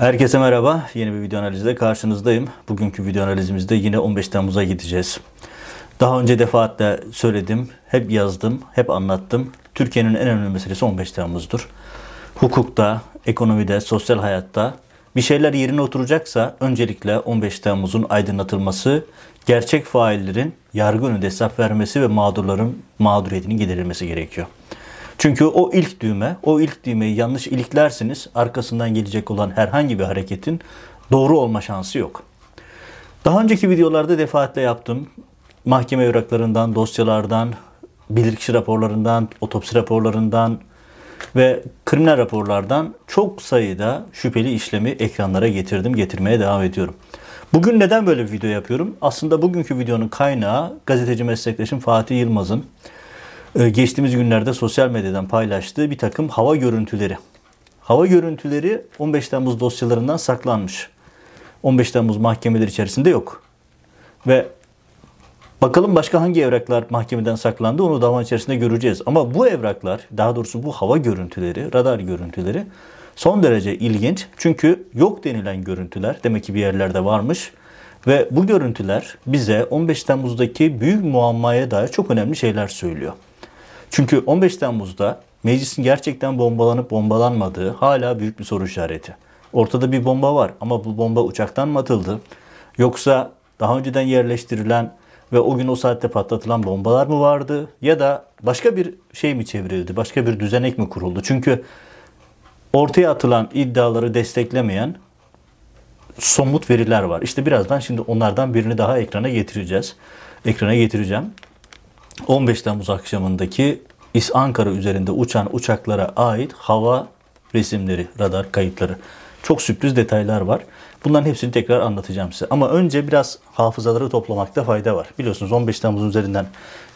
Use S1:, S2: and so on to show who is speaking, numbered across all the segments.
S1: Herkese merhaba. Yeni bir video analizde karşınızdayım. Bugünkü video analizimizde yine 15 Temmuz'a gideceğiz. Daha önce defaatle söyledim, hep yazdım, hep anlattım. Türkiye'nin en önemli meselesi 15 Temmuz'dur. Hukukta, ekonomide, sosyal hayatta bir şeyler yerine oturacaksa öncelikle 15 Temmuz'un aydınlatılması, gerçek faillerin yargı önünde hesap vermesi ve mağdurların mağduriyetinin giderilmesi gerekiyor. Çünkü o ilk düğme, o ilk düğmeyi yanlış iliklersiniz, arkasından gelecek olan herhangi bir hareketin doğru olma şansı yok. Daha önceki videolarda defaatle yaptım. Mahkeme evraklarından, dosyalardan, bilirkişi raporlarından, otopsi raporlarından ve kriminal raporlardan çok sayıda şüpheli işlemi ekranlara getirdim, getirmeye devam ediyorum. Bugün neden böyle bir video yapıyorum? Aslında bugünkü videonun kaynağı gazeteci meslektaşım Fatih Yılmaz'ın geçtiğimiz günlerde sosyal medyadan paylaştığı bir takım hava görüntüleri. Hava görüntüleri 15 Temmuz dosyalarından saklanmış. 15 Temmuz mahkemeler içerisinde yok. Ve bakalım başka hangi evraklar mahkemeden saklandı onu dava içerisinde göreceğiz. Ama bu evraklar, daha doğrusu bu hava görüntüleri, radar görüntüleri son derece ilginç. Çünkü yok denilen görüntüler demek ki bir yerlerde varmış. Ve bu görüntüler bize 15 Temmuz'daki büyük muammaya dair çok önemli şeyler söylüyor. Çünkü 15 Temmuz'da meclisin gerçekten bombalanıp bombalanmadığı hala büyük bir soru işareti. Ortada bir bomba var ama bu bomba uçaktan mı atıldı? Yoksa daha önceden yerleştirilen ve o gün o saatte patlatılan bombalar mı vardı? Ya da başka bir şey mi çevrildi? Başka bir düzenek mi kuruldu? Çünkü ortaya atılan iddiaları desteklemeyen somut veriler var. İşte birazdan şimdi onlardan birini daha ekrana getireceğiz. Ekrana getireceğim. 15 Temmuz akşamındaki İS Ankara üzerinde uçan uçaklara ait hava resimleri, radar kayıtları. Çok sürpriz detaylar var. Bunların hepsini tekrar anlatacağım size. Ama önce biraz hafızaları toplamakta fayda var. Biliyorsunuz 15 Temmuz üzerinden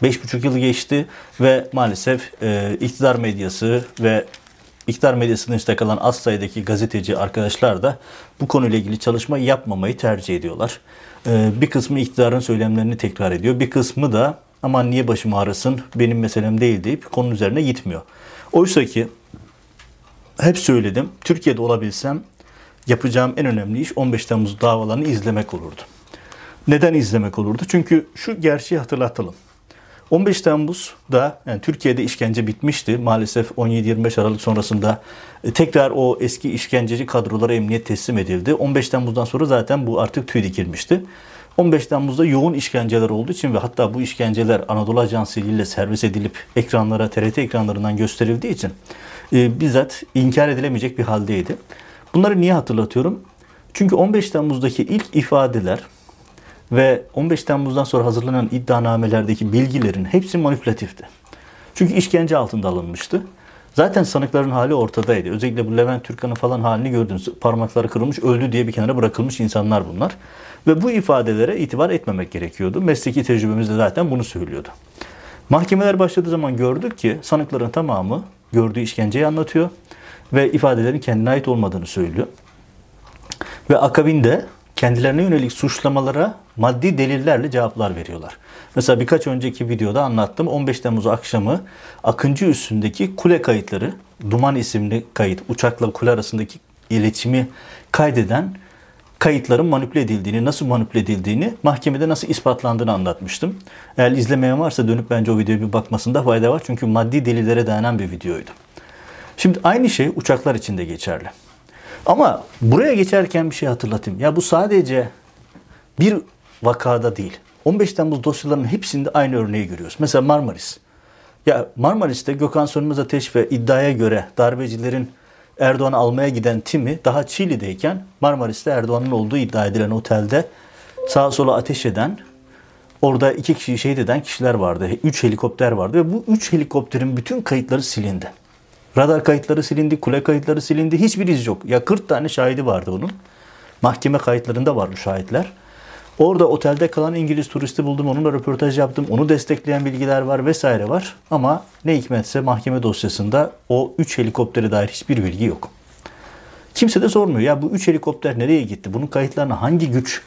S1: 5,5 yıl geçti ve maalesef e, iktidar medyası ve iktidar medyasının işte kalan az sayıdaki gazeteci arkadaşlar da bu konuyla ilgili çalışma yapmamayı tercih ediyorlar. E, bir kısmı iktidarın söylemlerini tekrar ediyor. Bir kısmı da aman niye başım ağrısın benim meselem değil deyip konunun üzerine gitmiyor. Oysa ki hep söyledim Türkiye'de olabilsem yapacağım en önemli iş 15 Temmuz davalarını izlemek olurdu. Neden izlemek olurdu? Çünkü şu gerçeği hatırlatalım. 15 Temmuz'da yani Türkiye'de işkence bitmişti. Maalesef 17-25 Aralık sonrasında e, tekrar o eski işkenceci kadrolara emniyet teslim edildi. 15 Temmuz'dan sonra zaten bu artık tüy dikilmişti. 15 Temmuz'da yoğun işkenceler olduğu için ve hatta bu işkenceler Anadolu Ajansı ile servis edilip ekranlara, TRT ekranlarından gösterildiği için e, bizzat inkar edilemeyecek bir haldeydi. Bunları niye hatırlatıyorum? Çünkü 15 Temmuz'daki ilk ifadeler ve 15 Temmuz'dan sonra hazırlanan iddianamelerdeki bilgilerin hepsi manipülatifti. Çünkü işkence altında alınmıştı. Zaten sanıkların hali ortadaydı. Özellikle bu Levent Türkan'ın falan halini gördünüz. Parmakları kırılmış, öldü diye bir kenara bırakılmış insanlar bunlar. Ve bu ifadelere itibar etmemek gerekiyordu. Mesleki tecrübemiz de zaten bunu söylüyordu. Mahkemeler başladığı zaman gördük ki sanıkların tamamı gördüğü işkenceyi anlatıyor ve ifadelerin kendine ait olmadığını söylüyor. Ve akabinde kendilerine yönelik suçlamalara maddi delillerle cevaplar veriyorlar. Mesela birkaç önceki videoda anlattım. 15 Temmuz akşamı Akıncı üstündeki kule kayıtları, Duman isimli kayıt, uçakla kule arasındaki iletişimi kaydeden kayıtların manipüle edildiğini, nasıl manipüle edildiğini, mahkemede nasıl ispatlandığını anlatmıştım. Eğer izlemeyen varsa dönüp bence o videoya bir bakmasında fayda var. Çünkü maddi delillere dayanan bir videoydu. Şimdi aynı şey uçaklar için de geçerli. Ama buraya geçerken bir şey hatırlatayım. Ya bu sadece bir vakada değil. 15 Temmuz dosyalarının hepsinde aynı örneği görüyoruz. Mesela Marmaris. Ya Marmaris'te Gökhan Sönmez Ateş ve iddiaya göre darbecilerin Erdoğan'ı almaya giden timi daha Çiğli'deyken Marmaris'te Erdoğan'ın olduğu iddia edilen otelde sağa sola ateş eden orada iki kişiyi şehit eden kişiler vardı. Üç helikopter vardı ve bu üç helikopterin bütün kayıtları silindi. Radar kayıtları silindi, kule kayıtları silindi. Hiçbir iz yok. Ya 40 tane şahidi vardı onun. Mahkeme kayıtlarında var bu şahitler. Orada otelde kalan İngiliz turisti buldum. Onunla röportaj yaptım. Onu destekleyen bilgiler var vesaire var. Ama ne hikmetse mahkeme dosyasında o 3 helikoptere dair hiçbir bilgi yok. Kimse de sormuyor. Ya bu 3 helikopter nereye gitti? Bunun kayıtlarını hangi güç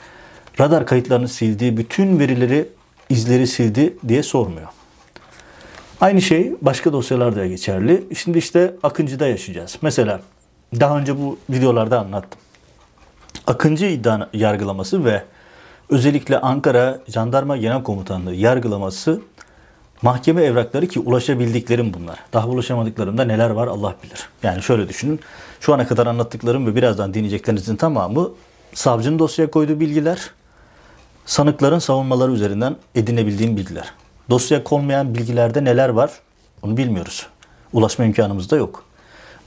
S1: radar kayıtlarını sildi, bütün verileri, izleri sildi diye sormuyor. Aynı şey başka dosyalarda geçerli. Şimdi işte Akıncı'da yaşayacağız. Mesela daha önce bu videolarda anlattım. Akıncı iddia yargılaması ve özellikle Ankara Jandarma Genel Komutanlığı yargılaması mahkeme evrakları ki ulaşabildiklerim bunlar. Daha ulaşamadıklarımda neler var Allah bilir. Yani şöyle düşünün. Şu ana kadar anlattıklarım ve birazdan dinleyeceklerinizin tamamı savcının dosyaya koyduğu bilgiler, sanıkların savunmaları üzerinden edinebildiğim bilgiler. Dosyaya konmayan bilgilerde neler var onu bilmiyoruz. Ulaşma imkanımız da yok.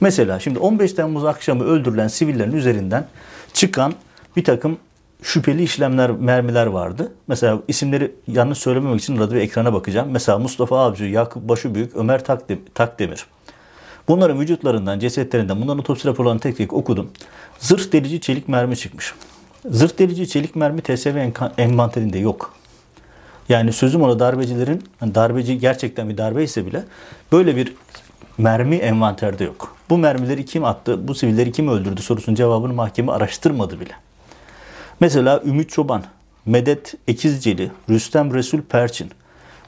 S1: Mesela şimdi 15 Temmuz akşamı öldürülen sivillerin üzerinden çıkan bir takım şüpheli işlemler, mermiler vardı. Mesela isimleri yanlış söylememek için radyo ekrana bakacağım. Mesela Mustafa Avcı, Yakup Başıbüyük, Ömer Takdemir. Bunların vücutlarından, cesetlerinden, bunların otopsi raporlarını tek tek okudum. Zırh delici çelik mermi çıkmış. Zırh delici çelik mermi TSV envanterinde yok. Yani sözüm ona darbecilerin, darbeci gerçekten bir darbe ise bile böyle bir mermi envanterde yok. Bu mermileri kim attı, bu sivilleri kim öldürdü sorusunun cevabını mahkeme araştırmadı bile. Mesela Ümit Çoban, Medet Ekizceli, Rüstem Resul Perçin.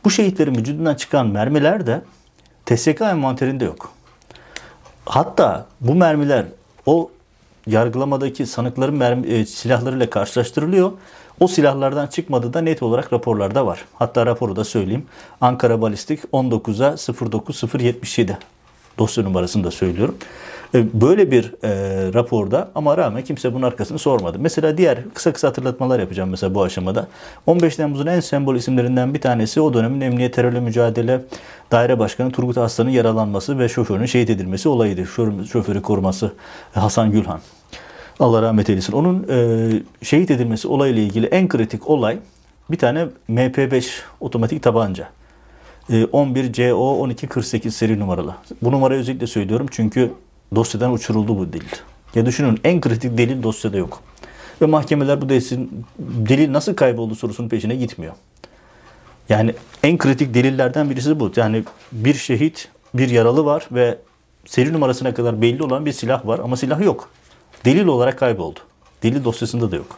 S1: Bu şehitlerin vücudundan çıkan mermiler de TSK envanterinde yok. Hatta bu mermiler o yargılamadaki sanıkların mermi, e, silahlarıyla karşılaştırılıyor. O silahlardan çıkmadığı da net olarak raporlarda var. Hatta raporu da söyleyeyim. Ankara Balistik 19'a 09077 dosya numarasını da söylüyorum. E, böyle bir e, raporda ama rağmen kimse bunun arkasını sormadı. Mesela diğer kısa kısa hatırlatmalar yapacağım mesela bu aşamada. 15 Temmuz'un en sembol isimlerinden bir tanesi o dönemin Emniyet Terörle Mücadele Daire Başkanı Turgut Aslan'ın yaralanması ve şoförünün şehit edilmesi olayıydı. Şoförü koruması Hasan Gülhan. Allah rahmet eylesin. Onun e, şehit edilmesi olayıyla ilgili en kritik olay bir tane MP5 otomatik tabanca. 11 CO 1248 seri numaralı. Bu numarayı özellikle söylüyorum çünkü dosyadan uçuruldu bu delil. Ya düşünün en kritik delil dosyada yok. Ve mahkemeler bu delilin, delil nasıl kayboldu sorusunun peşine gitmiyor. Yani en kritik delillerden birisi bu. Yani bir şehit, bir yaralı var ve seri numarasına kadar belli olan bir silah var ama silah yok. Delil olarak kayboldu. Delil dosyasında da yok.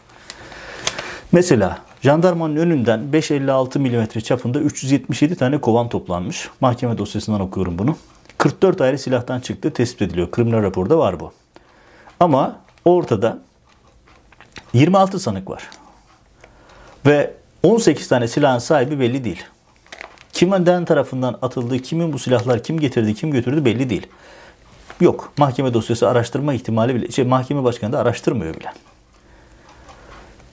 S1: Mesela jandarmanın önünden 5.56 mm çapında 377 tane kovan toplanmış. Mahkeme dosyasından okuyorum bunu. 44 ayrı silahtan çıktı tespit ediliyor. Kriminal raporda var bu. Ama ortada 26 sanık var. Ve 18 tane silahın sahibi belli değil. Kimden tarafından atıldı, kimin bu silahlar, kim getirdi, kim götürdü belli değil. Yok. Mahkeme dosyası araştırma ihtimali bile, şey, mahkeme başkanı da araştırmıyor bile.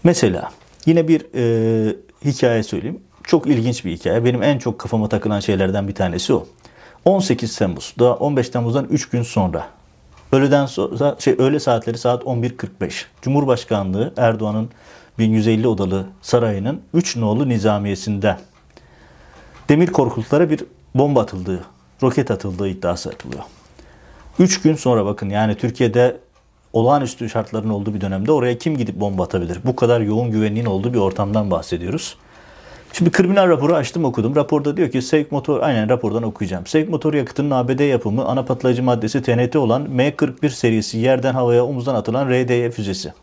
S1: Mesela yine bir e, hikaye söyleyeyim. Çok ilginç bir hikaye. Benim en çok kafama takılan şeylerden bir tanesi o. 18 Temmuz, daha 15 Temmuz'dan 3 gün sonra öğleden sonra şey öğle saatleri saat 11.45. Cumhurbaşkanlığı Erdoğan'ın 1150 odalı sarayının 3 nolu nizamiyesinde demir korkuluklara bir bomba atıldığı, roket atıldığı iddiası atılıyor. 3 gün sonra bakın yani Türkiye'de olağanüstü şartların olduğu bir dönemde oraya kim gidip bomba atabilir? Bu kadar yoğun güvenliğin olduğu bir ortamdan bahsediyoruz. Şimdi kriminal raporu açtım okudum. Raporda diyor ki sevk motor, aynen rapordan okuyacağım. Sevk motor yakıtının ABD yapımı ana patlayıcı maddesi TNT olan M41 serisi yerden havaya omuzdan atılan RDE füzesi.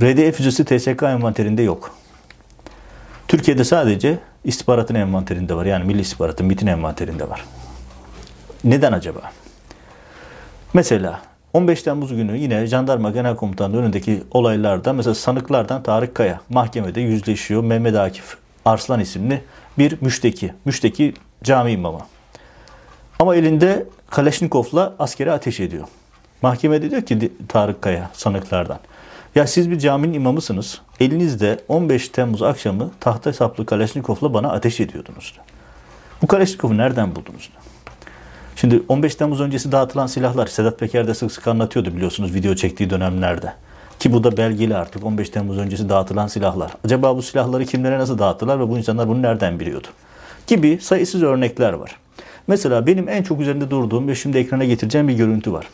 S1: RDE füzesi TSK envanterinde yok. Türkiye'de sadece istihbaratın envanterinde var. Yani Milli İstihbaratın MİT'in envanterinde var. Neden acaba? Mesela 15 Temmuz günü yine Jandarma Genel Komutanlığı önündeki olaylarda mesela sanıklardan Tarık Kaya mahkemede yüzleşiyor. Mehmet Akif Arslan isimli bir müşteki. Müşteki cami imamı. Ama elinde Kaleşnikov'la askere ateş ediyor. Mahkemede diyor ki Tarık Kaya sanıklardan. Ya siz bir caminin imamısınız. Elinizde 15 Temmuz akşamı tahta saplı Kaleşnikov'la bana ateş ediyordunuz. Bu Kaleşnikov'u nereden buldunuz? Şimdi 15 Temmuz öncesi dağıtılan silahlar Sedat Peker de sık sık anlatıyordu biliyorsunuz video çektiği dönemlerde. Ki bu da belgeli artık 15 Temmuz öncesi dağıtılan silahlar. Acaba bu silahları kimlere nasıl dağıttılar ve bu insanlar bunu nereden biliyordu? Gibi sayısız örnekler var. Mesela benim en çok üzerinde durduğum ve şimdi ekrana getireceğim bir görüntü var.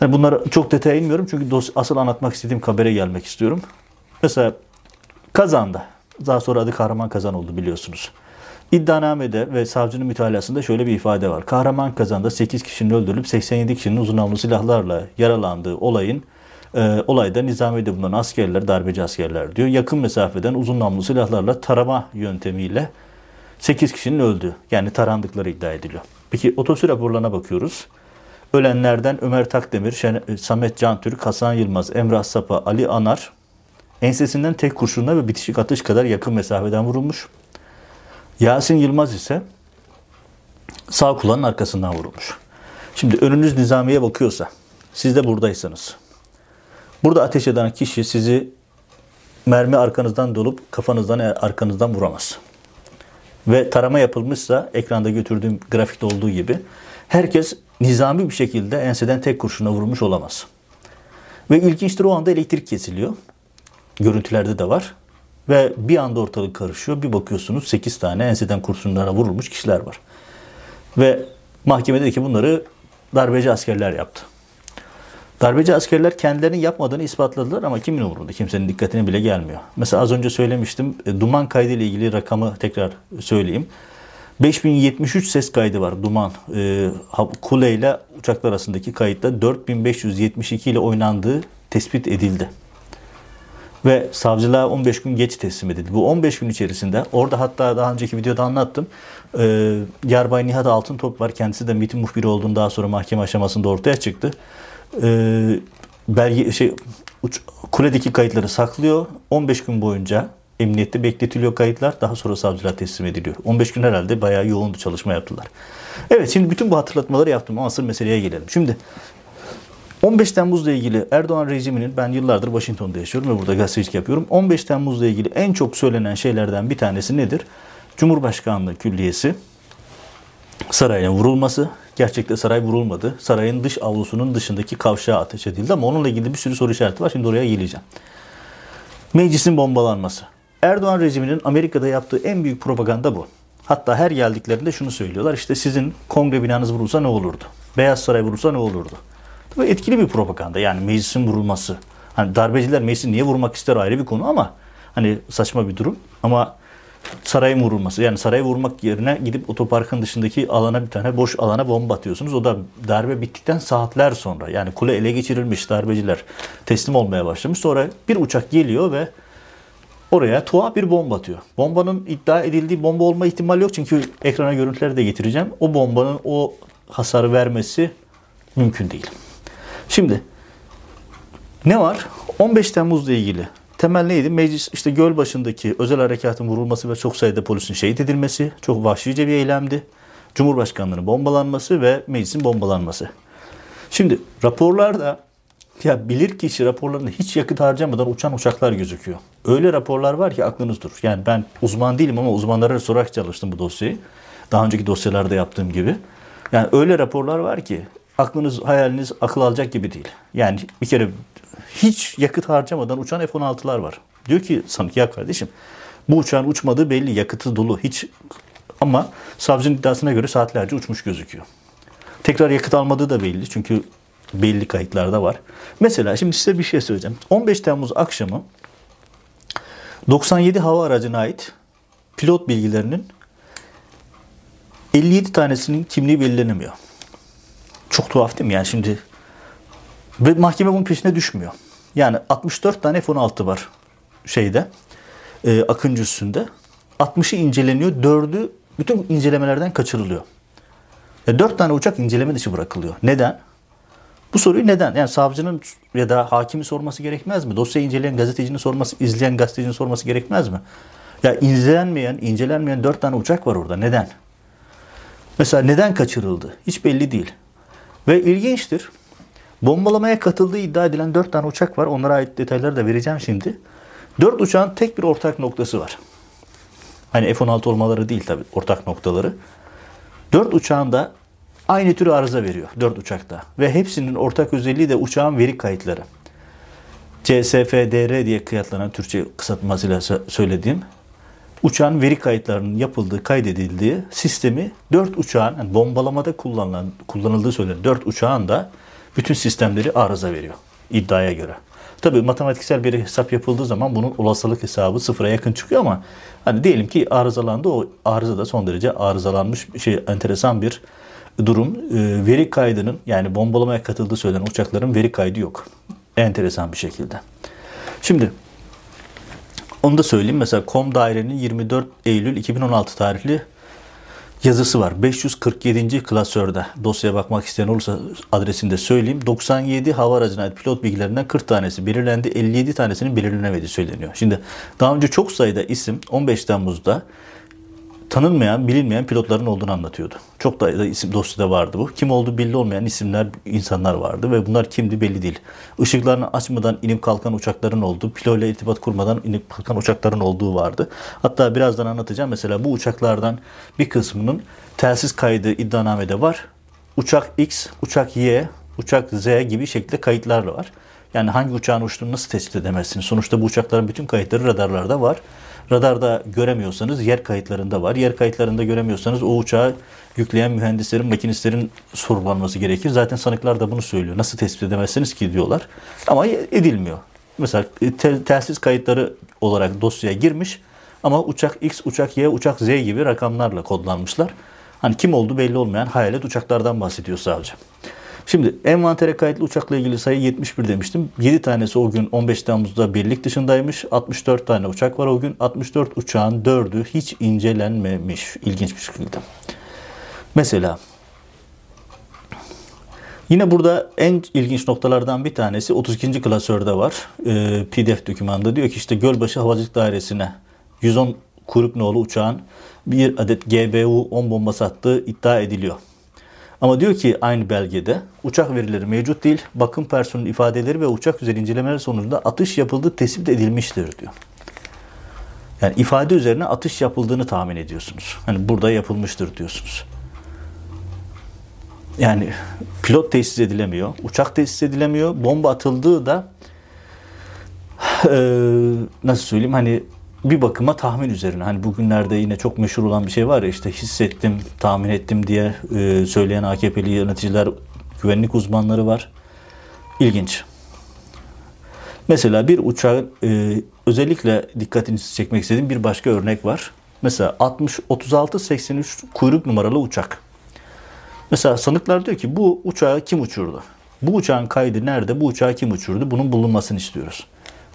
S1: Yani bunları çok detaya inmiyorum çünkü dos- asıl anlatmak istediğim habere gelmek istiyorum. Mesela Kazan'da, daha sonra adı Kahraman Kazan oldu biliyorsunuz. İddianamede ve savcının mütalasında şöyle bir ifade var. Kahraman kazanda 8 kişinin öldürülüp 87 kişinin uzun namlu silahlarla yaralandığı olayın e, olayda nizamide bulunan askerler, darbeci askerler diyor. Yakın mesafeden uzun namlu silahlarla tarama yöntemiyle 8 kişinin öldüğü yani tarandıkları iddia ediliyor. Peki otopsi raporlarına bakıyoruz. Ölenlerden Ömer Takdemir, Şen- Samet Cantürk, Hasan Yılmaz, Emrah Sapa, Ali Anar ensesinden tek kurşunla ve bitişik atış kadar yakın mesafeden vurulmuş. Yasin Yılmaz ise sağ kulağının arkasından vurulmuş. Şimdi önünüz nizamiye bakıyorsa, siz de buradaysanız, burada ateş eden kişi sizi mermi arkanızdan dolup kafanızdan arkanızdan vuramaz. Ve tarama yapılmışsa ekranda götürdüğüm grafikte olduğu gibi herkes nizami bir şekilde enseden tek kurşuna vurulmuş olamaz. Ve ilginçtir o anda elektrik kesiliyor. Görüntülerde de var. Ve bir anda ortalık karışıyor. Bir bakıyorsunuz 8 tane enseden kurşunlara vurulmuş kişiler var. Ve mahkemede de ki bunları darbeci askerler yaptı. Darbeci askerler kendilerinin yapmadığını ispatladılar ama kimin umurunda? Kimsenin dikkatine bile gelmiyor. Mesela az önce söylemiştim. e, Duman kaydı ile ilgili rakamı tekrar söyleyeyim. 5073 ses kaydı var Duman. E, Kule ile uçaklar arasındaki kayıtta 4572 ile oynandığı tespit edildi. Ve savcılığa 15 gün geç teslim edildi. Bu 15 gün içerisinde orada hatta daha önceki videoda anlattım. E, Yarbay Nihat Altıntop var. Kendisi de MİT'in muhbiri olduğunu daha sonra mahkeme aşamasında ortaya çıktı. E, belge şey uç, kuledeki kayıtları saklıyor. 15 gün boyunca emniyette bekletiliyor kayıtlar. Daha sonra savcılığa teslim ediliyor. 15 gün herhalde bayağı yoğun bir çalışma yaptılar. Evet şimdi bütün bu hatırlatmaları yaptım ama asıl meseleye gelelim. Şimdi 15 Temmuz'la ilgili Erdoğan rejiminin ben yıllardır Washington'da yaşıyorum ve burada gazetecilik yapıyorum. 15 Temmuz'la ilgili en çok söylenen şeylerden bir tanesi nedir? Cumhurbaşkanlığı Külliyesi sarayın vurulması. Gerçekte saray vurulmadı. Sarayın dış avlusunun dışındaki kavşağa ateş edildi ama onunla ilgili bir sürü soru işareti var. Şimdi oraya geleceğim. Meclisin bombalanması. Erdoğan rejiminin Amerika'da yaptığı en büyük propaganda bu. Hatta her geldiklerinde şunu söylüyorlar. İşte sizin kongre binanız vurulsa ne olurdu? Beyaz Saray vurulsa ne olurdu? Tabii etkili bir propaganda. Yani meclisin vurulması. Hani darbeciler meclisi niye vurmak ister ayrı bir konu ama hani saçma bir durum. Ama sarayın vurulması. Yani sarayı vurmak yerine gidip otoparkın dışındaki alana bir tane boş alana bomba atıyorsunuz. O da darbe bittikten saatler sonra. Yani kule ele geçirilmiş darbeciler teslim olmaya başlamış. Sonra bir uçak geliyor ve oraya tuhaf bir bomba atıyor. Bombanın iddia edildiği bomba olma ihtimali yok. Çünkü ekrana görüntüleri de getireceğim. O bombanın o hasarı vermesi mümkün değil. Şimdi ne var? 15 Temmuz'la ilgili temel neydi? Meclis işte göl başındaki özel harekatın vurulması ve çok sayıda polisin şehit edilmesi çok vahşice bir eylemdi. Cumhurbaşkanlığının bombalanması ve meclisin bombalanması. Şimdi raporlarda ya bilir kişi raporlarında hiç yakıt harcamadan uçan uçaklar gözüküyor. Öyle raporlar var ki aklınız durur. Yani ben uzman değilim ama uzmanlara sorarak çalıştım bu dosyayı. Daha önceki dosyalarda yaptığım gibi. Yani öyle raporlar var ki aklınız, hayaliniz akıl alacak gibi değil. Yani bir kere hiç yakıt harcamadan uçan F-16'lar var. Diyor ki sanki ya kardeşim bu uçağın uçmadığı belli, yakıtı dolu. Hiç ama savcının iddiasına göre saatlerce uçmuş gözüküyor. Tekrar yakıt almadığı da belli çünkü belli kayıtlarda var. Mesela şimdi size bir şey söyleyeceğim. 15 Temmuz akşamı 97 hava aracına ait pilot bilgilerinin 57 tanesinin kimliği belirlenemiyor. Çok tuhaf değil mi? Yani şimdi ve mahkeme bunun peşine düşmüyor. Yani 64 tane F-16 var şeyde e, Akıncı üstünde. 60'ı inceleniyor. 4'ü bütün incelemelerden kaçırılıyor. E, 4 tane uçak inceleme dışı bırakılıyor. Neden? Bu soruyu neden? Yani savcının ya da hakimi sorması gerekmez mi? Dosyayı inceleyen gazetecinin sorması, izleyen gazetecinin sorması gerekmez mi? Ya izlenmeyen, incelenmeyen 4 tane uçak var orada. Neden? Mesela neden kaçırıldı? Hiç belli değil. Ve ilginçtir. Bombalamaya katıldığı iddia edilen 4 tane uçak var. Onlara ait detayları da vereceğim şimdi. 4 uçağın tek bir ortak noktası var. Hani F-16 olmaları değil tabii ortak noktaları. 4 uçağın da aynı tür arıza veriyor. 4 uçakta. Ve hepsinin ortak özelliği de uçağın veri kayıtları. CSFDR diye kıyatlanan Türkçe kısaltmasıyla söylediğim uçağın veri kayıtlarının yapıldığı, kaydedildiği sistemi 4 uçağın yani bombalamada kullanılan, kullanıldığı söylenen 4 uçağın da bütün sistemleri arıza veriyor iddiaya göre. Tabii matematiksel bir hesap yapıldığı zaman bunun olasılık hesabı sıfıra yakın çıkıyor ama hani diyelim ki arızalandı o arıza da son derece arızalanmış şey enteresan bir durum. Ee, veri kaydının yani bombalamaya katıldığı söylenen uçakların veri kaydı yok. Enteresan bir şekilde. Şimdi onu da söyleyeyim. Mesela KOM dairenin 24 Eylül 2016 tarihli yazısı var. 547. klasörde dosyaya bakmak isteyen olursa adresini de söyleyeyim. 97 hava aracına ait pilot bilgilerinden 40 tanesi belirlendi. 57 tanesinin belirlenemediği söyleniyor. Şimdi daha önce çok sayıda isim 15 Temmuz'da tanınmayan, bilinmeyen pilotların olduğunu anlatıyordu. Çok da isim dosyada vardı bu. Kim olduğu belli olmayan isimler, insanlar vardı ve bunlar kimdi belli değil. Işıklarını açmadan inip kalkan uçakların olduğu, pilotla irtibat kurmadan inip kalkan uçakların olduğu vardı. Hatta birazdan anlatacağım. Mesela bu uçaklardan bir kısmının telsiz kaydı iddianamede var. Uçak X, uçak Y, uçak Z gibi şekilde kayıtlarla var. Yani hangi uçağın uçtuğunu nasıl tespit edemezsiniz? Sonuçta bu uçakların bütün kayıtları radarlarda var. Radarda göremiyorsanız yer kayıtlarında var. Yer kayıtlarında göremiyorsanız o uçağı yükleyen mühendislerin, makinistlerin sorgulanması gerekir. Zaten sanıklar da bunu söylüyor. Nasıl tespit edemezsiniz ki diyorlar. Ama edilmiyor. Mesela te- telsiz kayıtları olarak dosyaya girmiş ama uçak X, uçak Y, uçak Z gibi rakamlarla kodlanmışlar. Hani kim olduğu belli olmayan hayalet uçaklardan bahsediyor savcı. Şimdi envantere kayıtlı uçakla ilgili sayı 71 demiştim. 7 tanesi o gün 15 Temmuz'da birlik dışındaymış. 64 tane uçak var o gün. 64 uçağın 4'ü hiç incelenmemiş. İlginç bir şekilde. Mesela Yine burada en ilginç noktalardan bir tanesi 32. klasörde var. Ee, PDF dokümanda diyor ki işte Gölbaşı Havacılık Dairesi'ne 110 kuyruk nolu uçağın bir adet GBU-10 bombası attığı iddia ediliyor. Ama diyor ki aynı belgede uçak verileri mevcut değil, bakım personelinin ifadeleri ve uçak üzeri incelemeler sonucunda atış yapıldığı tespit edilmiştir diyor. Yani ifade üzerine atış yapıldığını tahmin ediyorsunuz. Hani burada yapılmıştır diyorsunuz. Yani pilot tesis edilemiyor, uçak tesis edilemiyor, bomba atıldığı da e, nasıl söyleyeyim hani bir bakıma tahmin üzerine. Hani bugünlerde yine çok meşhur olan bir şey var ya işte hissettim, tahmin ettim diye e, söyleyen AKP'li yöneticiler, güvenlik uzmanları var. İlginç. Mesela bir uçağın e, özellikle dikkatinizi çekmek istediğim bir başka örnek var. Mesela 60 36 83 kuyruk numaralı uçak. Mesela sanıklar diyor ki bu uçağı kim uçurdu? Bu uçağın kaydı nerede? Bu uçağı kim uçurdu? Bunun bulunmasını istiyoruz.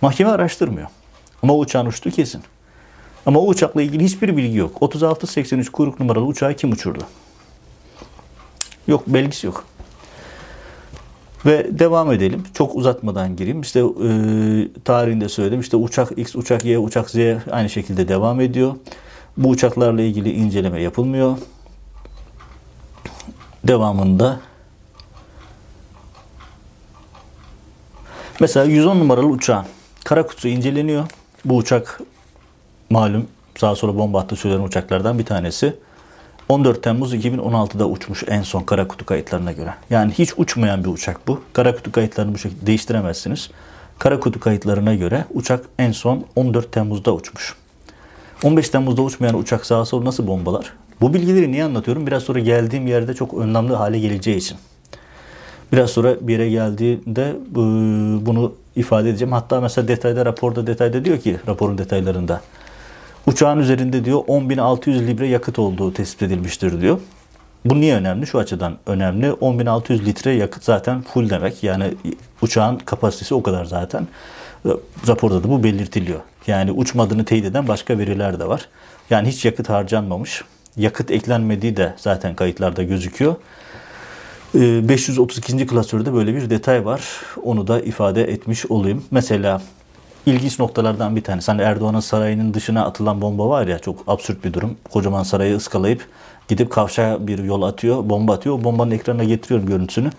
S1: Mahkeme araştırmıyor. Ama uçağın uçtu kesin. Ama o uçakla ilgili hiçbir bilgi yok. 3683 kuyruk numaralı uçağı kim uçurdu? Yok, belgisi yok. Ve devam edelim. Çok uzatmadan gireyim. İşte e, tarihinde söyledim. İşte uçak X, uçak Y, uçak Z aynı şekilde devam ediyor. Bu uçaklarla ilgili inceleme yapılmıyor. Devamında mesela 110 numaralı uçağın kara kutusu inceleniyor. Bu uçak malum sağa sola bomba attığı söylenen uçaklardan bir tanesi. 14 Temmuz 2016'da uçmuş en son kara kutu kayıtlarına göre. Yani hiç uçmayan bir uçak bu. Kara kutu kayıtlarını bu şekilde değiştiremezsiniz. Kara kutu kayıtlarına göre uçak en son 14 Temmuz'da uçmuş. 15 Temmuz'da uçmayan uçak sağa sola nasıl bombalar? Bu bilgileri niye anlatıyorum? Biraz sonra geldiğim yerde çok önemli hale geleceği için. Biraz sonra bir yere geldiğinde bunu ifade edeceğim. Hatta mesela detayda raporda detayda diyor ki raporun detaylarında uçağın üzerinde diyor 10.600 libre yakıt olduğu tespit edilmiştir diyor. Bu niye önemli? Şu açıdan önemli. 10.600 litre yakıt zaten full demek. Yani uçağın kapasitesi o kadar zaten. Raporda da bu belirtiliyor. Yani uçmadığını teyit eden başka veriler de var. Yani hiç yakıt harcanmamış. Yakıt eklenmediği de zaten kayıtlarda gözüküyor. 532. Ee, klasörde böyle bir detay var. Onu da ifade etmiş olayım. Mesela ilginç noktalardan bir tanesi. Hani Erdoğan'ın sarayının dışına atılan bomba var ya çok absürt bir durum. Kocaman sarayı ıskalayıp gidip kavşağa bir yol atıyor, bomba atıyor. O bombanın ekranına getiriyorum görüntüsünü.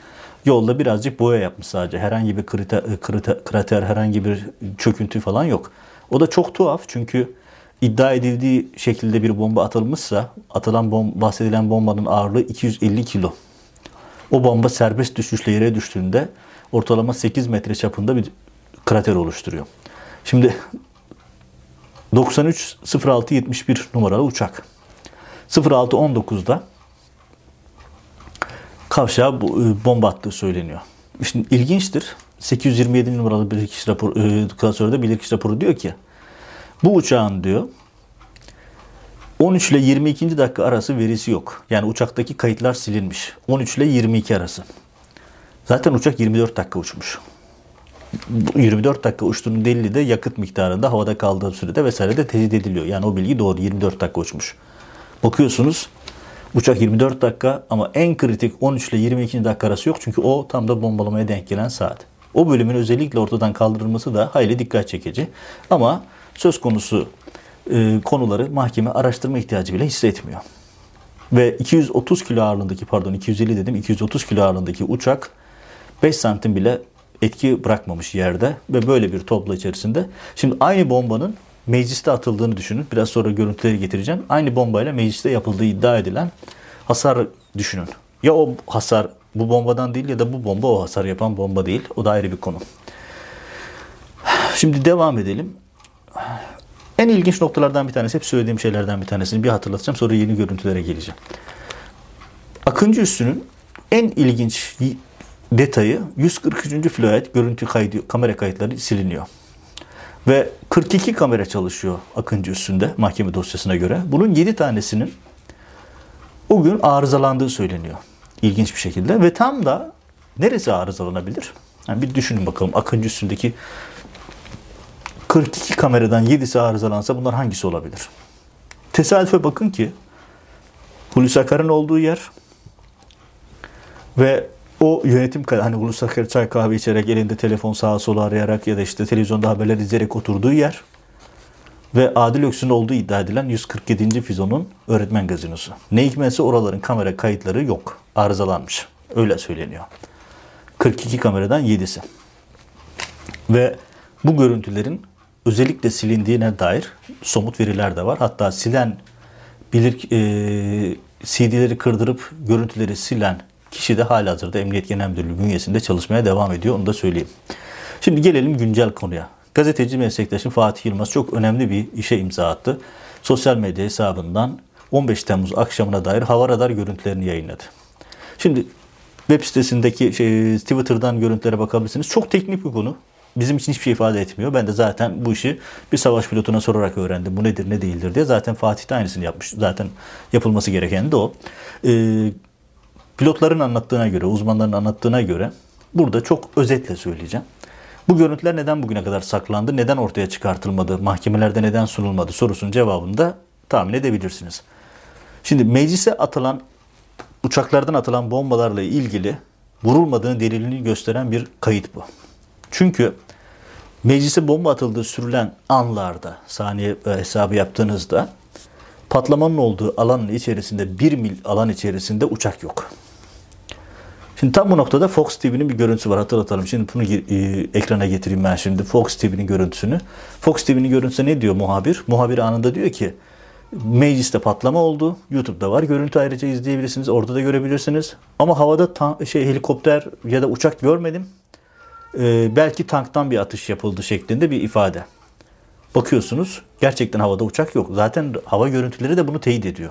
S1: Yolda birazcık boya yapmış sadece. Herhangi bir krater, krater, krater herhangi bir çöküntü falan yok. O da çok tuhaf çünkü iddia edildiği şekilde bir bomba atılmışsa atılan bom bahsedilen bombanın ağırlığı 250 kilo. O bomba serbest düşüşle yere düştüğünde ortalama 8 metre çapında bir krater oluşturuyor. Şimdi 93 06 71 numaralı uçak. 06 19'da kavşağa e, bomba attığı söyleniyor. Şimdi ilginçtir. 827 numaralı bilirkişi rapor, e, klasörde bilirkişi raporu diyor ki bu uçağın diyor 13 ile 22. dakika arası verisi yok. Yani uçaktaki kayıtlar silinmiş. 13 ile 22 arası. Zaten uçak 24 dakika uçmuş. 24 dakika uçtuğunun delili de yakıt miktarında havada kaldığı sürede vesaire de teyit ediliyor. Yani o bilgi doğru 24 dakika uçmuş. Bakıyorsunuz Uçak 24 dakika ama en kritik 13 ile 22 dakika arası yok. Çünkü o tam da bombalamaya denk gelen saat. O bölümün özellikle ortadan kaldırılması da hayli dikkat çekici. Ama söz konusu e, konuları mahkeme araştırma ihtiyacı bile hissetmiyor. Ve 230 kilo ağırlığındaki pardon 250 dedim 230 kilo ağırlığındaki uçak 5 santim bile etki bırakmamış yerde ve böyle bir topla içerisinde. Şimdi aynı bombanın mecliste atıldığını düşünün. Biraz sonra görüntüleri getireceğim. Aynı bombayla mecliste yapıldığı iddia edilen hasar düşünün. Ya o hasar bu bombadan değil ya da bu bomba o hasar yapan bomba değil. O da ayrı bir konu. Şimdi devam edelim. En ilginç noktalardan bir tanesi, hep söylediğim şeylerden bir tanesini bir hatırlatacağım. Sonra yeni görüntülere geleceğim. Akıncı üssünün en ilginç detayı 143. filoyet görüntü kaydı, kamera kayıtları siliniyor. Ve 42 kamera çalışıyor Akıncı üstünde mahkeme dosyasına göre. Bunun 7 tanesinin o gün arızalandığı söyleniyor. İlginç bir şekilde. Ve tam da neresi arızalanabilir? Yani bir düşünün bakalım Akıncı üstündeki 42 kameradan 7'si arızalansa bunlar hangisi olabilir? Tesadüfe bakın ki Hulusi Akar'ın olduğu yer ve o yönetim hani Hulusi Akar çay kahve içerek elinde telefon sağa sola arayarak ya da işte televizyonda haberler izleyerek oturduğu yer ve Adil Öksü'nün olduğu iddia edilen 147. Fizon'un öğretmen gazinosu. Ne hikmetse oraların kamera kayıtları yok. Arızalanmış. Öyle söyleniyor. 42 kameradan 7'si. Ve bu görüntülerin özellikle silindiğine dair somut veriler de var. Hatta silen bilir e, CD'leri kırdırıp görüntüleri silen kişi de halihazırda Emniyet Genel Müdürlüğü bünyesinde çalışmaya devam ediyor. Onu da söyleyeyim. Şimdi gelelim güncel konuya. Gazeteci meslektaşım Fatih Yılmaz çok önemli bir işe imza attı. Sosyal medya hesabından 15 Temmuz akşamına dair hava radar görüntülerini yayınladı. Şimdi web sitesindeki şey, Twitter'dan görüntülere bakabilirsiniz. Çok teknik bir konu. Bizim için hiçbir şey ifade etmiyor. Ben de zaten bu işi bir savaş pilotuna sorarak öğrendim. Bu nedir ne değildir diye. Zaten Fatih de aynısını yapmış. Zaten yapılması gereken de o. Ee, pilotların anlattığına göre, uzmanların anlattığına göre burada çok özetle söyleyeceğim. Bu görüntüler neden bugüne kadar saklandı, neden ortaya çıkartılmadı, mahkemelerde neden sunulmadı sorusunun cevabını da tahmin edebilirsiniz. Şimdi meclise atılan, uçaklardan atılan bombalarla ilgili vurulmadığını delilini gösteren bir kayıt bu. Çünkü meclise bomba atıldığı sürülen anlarda, saniye e, hesabı yaptığınızda patlamanın olduğu alanın içerisinde, bir mil alan içerisinde uçak yok. Şimdi tam bu noktada Fox TV'nin bir görüntüsü var hatırlatalım. Şimdi bunu e, ekrana getireyim ben şimdi Fox TV'nin görüntüsünü. Fox TV'nin görüntüsü ne diyor muhabir? Muhabir anında diyor ki mecliste patlama oldu. YouTube'da var. Görüntü ayrıca izleyebilirsiniz. Orada da görebilirsiniz. Ama havada şey helikopter ya da uçak görmedim. Ee, belki tanktan bir atış yapıldı şeklinde bir ifade. Bakıyorsunuz gerçekten havada uçak yok. Zaten hava görüntüleri de bunu teyit ediyor.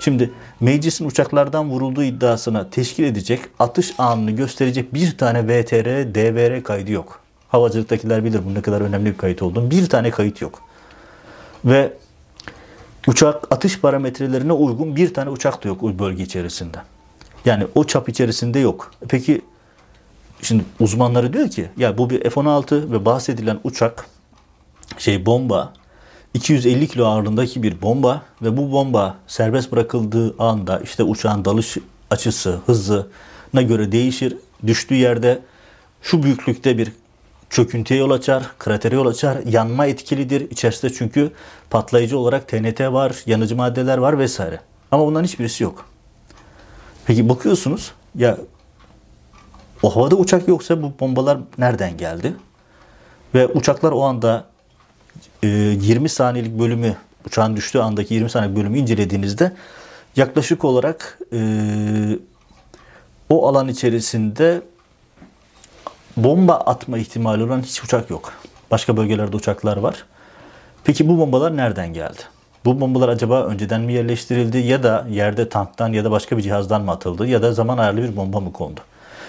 S1: Şimdi meclisin uçaklardan vurulduğu iddiasına teşkil edecek, atış anını gösterecek bir tane VTR, DVR kaydı yok. Havacılıktakiler bilir bunun ne kadar önemli bir kayıt olduğunu. Bir tane kayıt yok. Ve uçak atış parametrelerine uygun bir tane uçak da yok o bölge içerisinde. Yani o çap içerisinde yok. Peki şimdi uzmanları diyor ki ya bu bir F-16 ve bahsedilen uçak şey bomba 250 kilo ağırlığındaki bir bomba ve bu bomba serbest bırakıldığı anda işte uçağın dalış açısı, hızına göre değişir. Düştüğü yerde şu büyüklükte bir çöküntüye yol açar, kratere yol açar, yanma etkilidir. İçerisinde çünkü patlayıcı olarak TNT var, yanıcı maddeler var vesaire. Ama bunların hiçbirisi yok. Peki bakıyorsunuz ya o havada uçak yoksa bu bombalar nereden geldi? Ve uçaklar o anda 20 ee, saniyelik bölümü uçağın düştüğü andaki 20 saniyelik bölümü incelediğinizde yaklaşık olarak e, o alan içerisinde bomba atma ihtimali olan hiç uçak yok. Başka bölgelerde uçaklar var. Peki bu bombalar nereden geldi? Bu bombalar acaba önceden mi yerleştirildi ya da yerde tanktan ya da başka bir cihazdan mı atıldı ya da zaman ayarlı bir bomba mı kondu?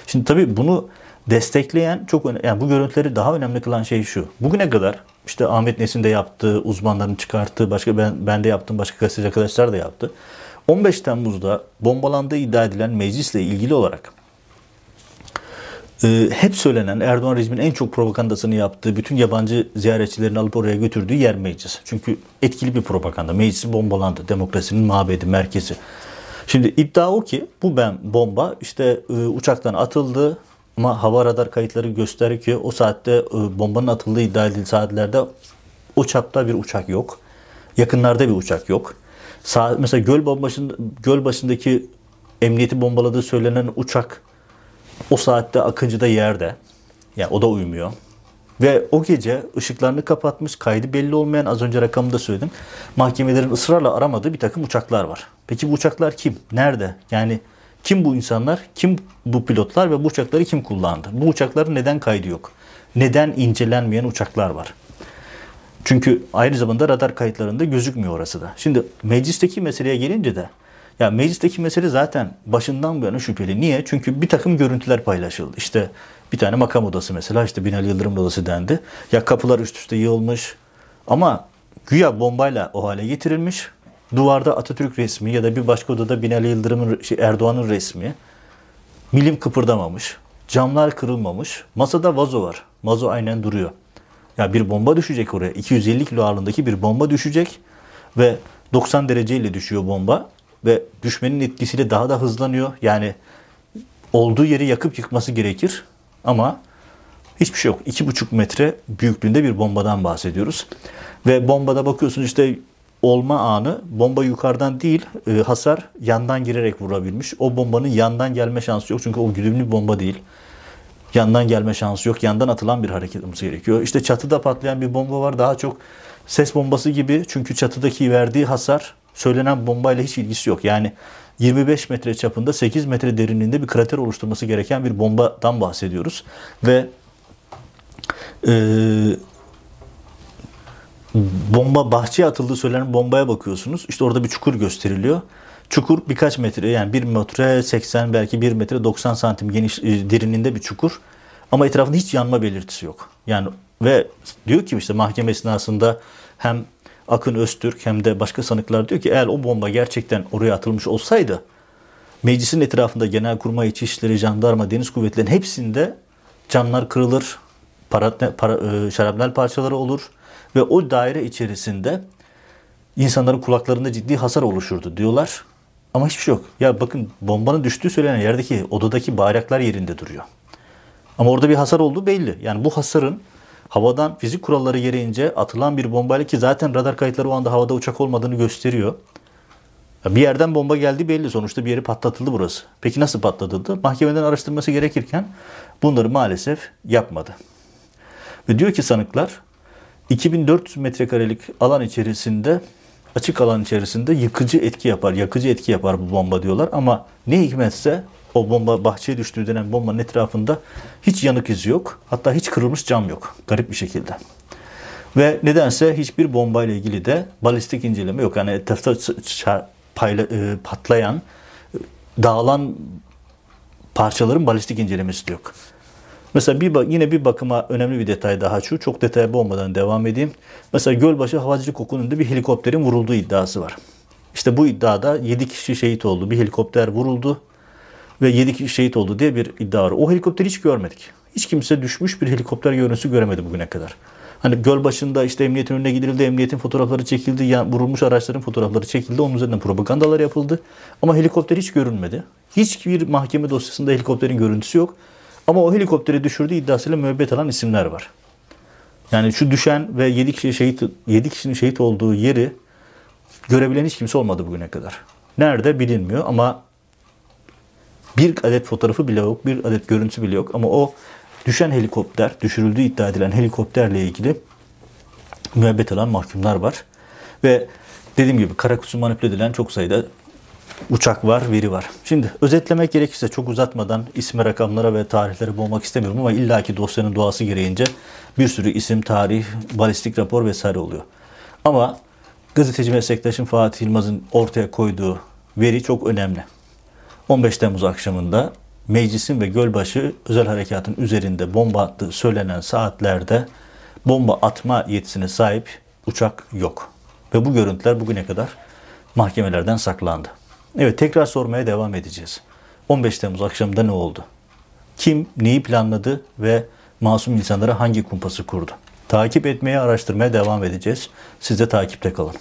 S1: Şimdi tabii bunu destekleyen çok önemli, yani bu görüntüleri daha önemli kılan şey şu. Bugüne kadar işte Ahmet Nesin de yaptı, uzmanların çıkarttığı, başka ben, ben de yaptım, başka gazeteci arkadaşlar da yaptı. 15 Temmuz'da bombalandığı iddia edilen meclisle ilgili olarak e, hep söylenen Erdoğan rejiminin en çok propagandasını yaptığı, bütün yabancı ziyaretçilerini alıp oraya götürdüğü yer meclis. Çünkü etkili bir propaganda. Meclisi bombalandı. Demokrasinin mabedi, merkezi. Şimdi iddia o ki bu ben bomba işte e, uçaktan atıldı ama hava radar kayıtları gösteriyor ki o saatte e, bombanın atıldığı iddia edildiği saatlerde o çapta bir uçak yok. Yakınlarda bir uçak yok. Sağ, mesela göl başında, göl başındaki emniyeti bombaladığı söylenen uçak o saatte Akıncı'da yerde. Yani o da uymuyor. Ve o gece ışıklarını kapatmış, kaydı belli olmayan az önce rakamı da söyledim. Mahkemelerin ısrarla aramadığı bir takım uçaklar var. Peki bu uçaklar kim? Nerede? Yani kim bu insanlar? Kim bu pilotlar ve bu uçakları kim kullandı? Bu uçakların neden kaydı yok? Neden incelenmeyen uçaklar var? Çünkü aynı zamanda radar kayıtlarında gözükmüyor orası da. Şimdi meclisteki meseleye gelince de ya meclisteki mesele zaten başından bu yana şüpheli. Niye? Çünkü bir takım görüntüler paylaşıldı. İşte bir tane makam odası mesela işte Binali Yıldırım odası dendi. Ya kapılar üst üste yığılmış. Ama güya bombayla o hale getirilmiş. Duvarda Atatürk resmi ya da bir başka odada Binali Yıldırım'ın şey, Erdoğan'ın resmi. Milim kıpırdamamış. Camlar kırılmamış. Masada vazo var. Vazo aynen duruyor. Ya bir bomba düşecek oraya. 250 kilo ağırlığındaki bir bomba düşecek ve 90 dereceyle düşüyor bomba ve düşmenin etkisiyle daha da hızlanıyor. Yani olduğu yeri yakıp yıkması gerekir ama hiçbir şey yok. 2,5 metre büyüklüğünde bir bombadan bahsediyoruz. Ve bombada bakıyorsunuz işte olma anı bomba yukarıdan değil e, hasar yandan girerek vurabilmiş. O bombanın yandan gelme şansı yok çünkü o güdümlü bomba değil. Yandan gelme şansı yok. Yandan atılan bir hareket olması gerekiyor. İşte çatıda patlayan bir bomba var. Daha çok ses bombası gibi çünkü çatıdaki verdiği hasar söylenen bombayla hiç ilgisi yok. Yani 25 metre çapında 8 metre derinliğinde bir krater oluşturması gereken bir bombadan bahsediyoruz. Ve e, bomba bahçeye atıldığı söylenen bombaya bakıyorsunuz. İşte orada bir çukur gösteriliyor. Çukur birkaç metre yani 1 metre 80 belki 1 metre 90 santim geniş e, derinliğinde bir çukur. Ama etrafında hiç yanma belirtisi yok. Yani ve diyor ki işte mahkeme esnasında hem Akın Öztürk hem de başka sanıklar diyor ki eğer o bomba gerçekten oraya atılmış olsaydı meclisin etrafında Genelkurmay İçişleri, Jandarma, Deniz Kuvvetleri'nin hepsinde camlar kırılır, para, para, e, şarapnel parçaları olur ve o daire içerisinde insanların kulaklarında ciddi hasar oluşurdu diyorlar. Ama hiçbir şey yok. Ya bakın bombanın düştüğü söylenen yerdeki odadaki bayraklar yerinde duruyor. Ama orada bir hasar olduğu belli. Yani bu hasarın havadan fizik kuralları gereğince atılan bir bombayla ki zaten radar kayıtları o anda havada uçak olmadığını gösteriyor. Bir yerden bomba geldi belli. Sonuçta bir yeri patlatıldı burası. Peki nasıl patlatıldı? Mahkemeden araştırması gerekirken bunları maalesef yapmadı. Ve diyor ki sanıklar 2400 metrekarelik alan içerisinde açık alan içerisinde yıkıcı etki yapar, yakıcı etki yapar bu bomba diyorlar. Ama ne hikmetse o bomba bahçeye düştüğü denen bombanın etrafında hiç yanık izi yok. Hatta hiç kırılmış cam yok. Garip bir şekilde. Ve nedense hiçbir bombayla ilgili de balistik inceleme yok. Yani etrafta e, patlayan, dağılan parçaların balistik incelemesi de yok. Mesela bir yine bir bakıma önemli bir detay daha şu. Çok detaylı olmadan devam edeyim. Mesela Gölbaşı Havacılık Okulu'nda bir helikopterin vurulduğu iddiası var. İşte bu iddiada 7 kişi şehit oldu. Bir helikopter vuruldu ve 7 kişi şehit oldu diye bir iddia var. O helikopteri hiç görmedik. Hiç kimse düşmüş bir helikopter görüntüsü göremedi bugüne kadar. Hani göl başında işte emniyetin önüne gidildi, emniyetin fotoğrafları çekildi, yani vurulmuş araçların fotoğrafları çekildi, onun üzerinden propagandalar yapıldı. Ama helikopter hiç görünmedi. Hiçbir mahkeme dosyasında helikopterin görüntüsü yok. Ama o helikopteri düşürdüğü iddiasıyla müebbet alan isimler var. Yani şu düşen ve 7 kişi şehit 7 kişinin şehit olduğu yeri görebilen hiç kimse olmadı bugüne kadar. Nerede bilinmiyor ama bir adet fotoğrafı bile yok, bir adet görüntüsü bile yok. Ama o düşen helikopter, düşürüldüğü iddia edilen helikopterle ilgili müebbet alan mahkumlar var. Ve dediğim gibi kara kutu manipüle edilen çok sayıda uçak var, veri var. Şimdi özetlemek gerekirse çok uzatmadan isme, rakamlara ve tarihlere boğmak istemiyorum ama illaki dosyanın doğası gereğince bir sürü isim, tarih, balistik rapor vesaire oluyor. Ama gazeteci meslektaşım Fatih Yılmaz'ın ortaya koyduğu veri çok önemli. 15 Temmuz akşamında meclisin ve Gölbaşı özel harekatın üzerinde bomba attığı söylenen saatlerde bomba atma yetisine sahip uçak yok. Ve bu görüntüler bugüne kadar mahkemelerden saklandı. Evet tekrar sormaya devam edeceğiz. 15 Temmuz akşamında ne oldu? Kim neyi planladı ve masum insanlara hangi kumpası kurdu? Takip etmeye, araştırmaya devam edeceğiz. Siz de takipte kalın.